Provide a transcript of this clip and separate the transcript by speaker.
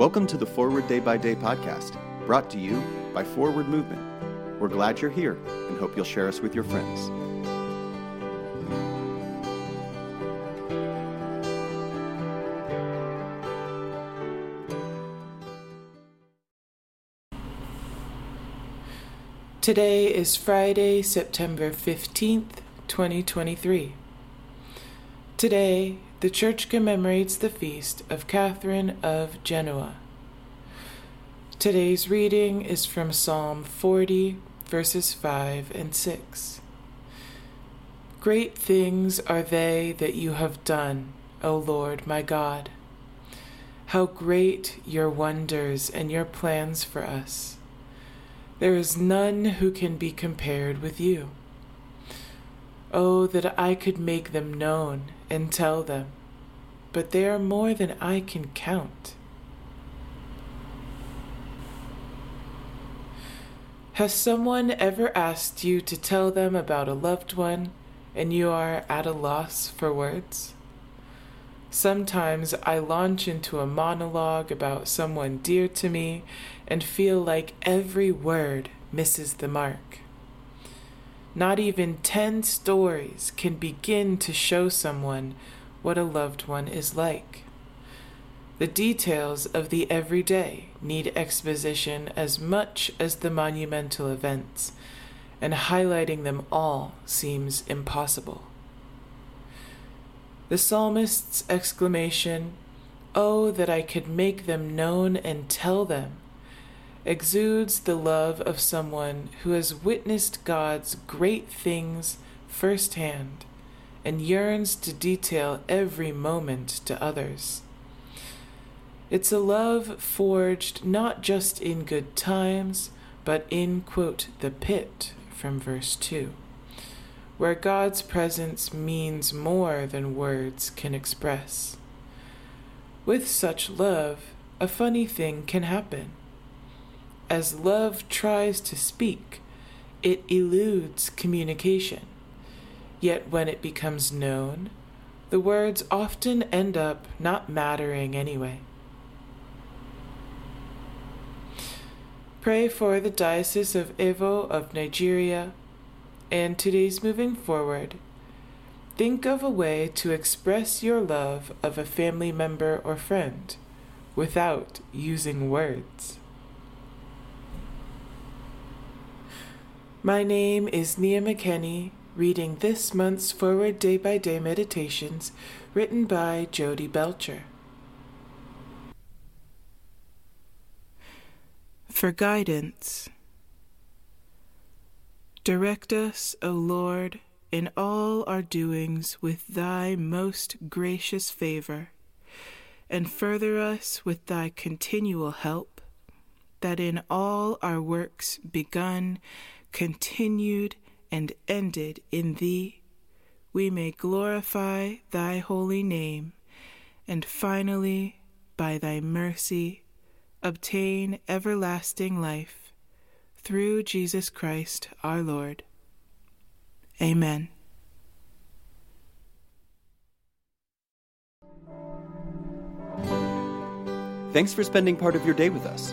Speaker 1: Welcome to the Forward Day by Day podcast, brought to you by Forward Movement. We're glad you're here and hope you'll share us with your friends.
Speaker 2: Today is Friday, September 15th, 2023. Today, the Church commemorates the feast of Catherine of Genoa. Today's reading is from Psalm 40, verses 5 and 6. Great things are they that you have done, O Lord my God. How great your wonders and your plans for us! There is none who can be compared with you. Oh, that I could make them known and tell them, but they are more than I can count. Has someone ever asked you to tell them about a loved one and you are at a loss for words? Sometimes I launch into a monologue about someone dear to me and feel like every word misses the mark. Not even ten stories can begin to show someone what a loved one is like. The details of the everyday need exposition as much as the monumental events, and highlighting them all seems impossible. The psalmist's exclamation, Oh, that I could make them known and tell them, exudes the love of someone who has witnessed God's great things firsthand and yearns to detail every moment to others. It's a love forged not just in good times, but in, quote, the pit from verse 2 where God's presence means more than words can express. With such love, a funny thing can happen. As love tries to speak, it eludes communication. Yet when it becomes known, the words often end up not mattering anyway. Pray for the Diocese of Evo of Nigeria and today's moving forward, think of a way to express your love of a family member or friend without using words. My name is Nia McKenney, reading this month's Forward Day by Day Meditations written by Jodi Belcher. For guidance, Direct us, O Lord, in all our doings with thy most gracious favor, and further us with thy continual help, that in all our works begun, continued, and ended in thee, we may glorify thy holy name, and finally, by thy mercy, obtain everlasting life through Jesus Christ our Lord. Amen.
Speaker 1: Thanks for spending part of your day with us.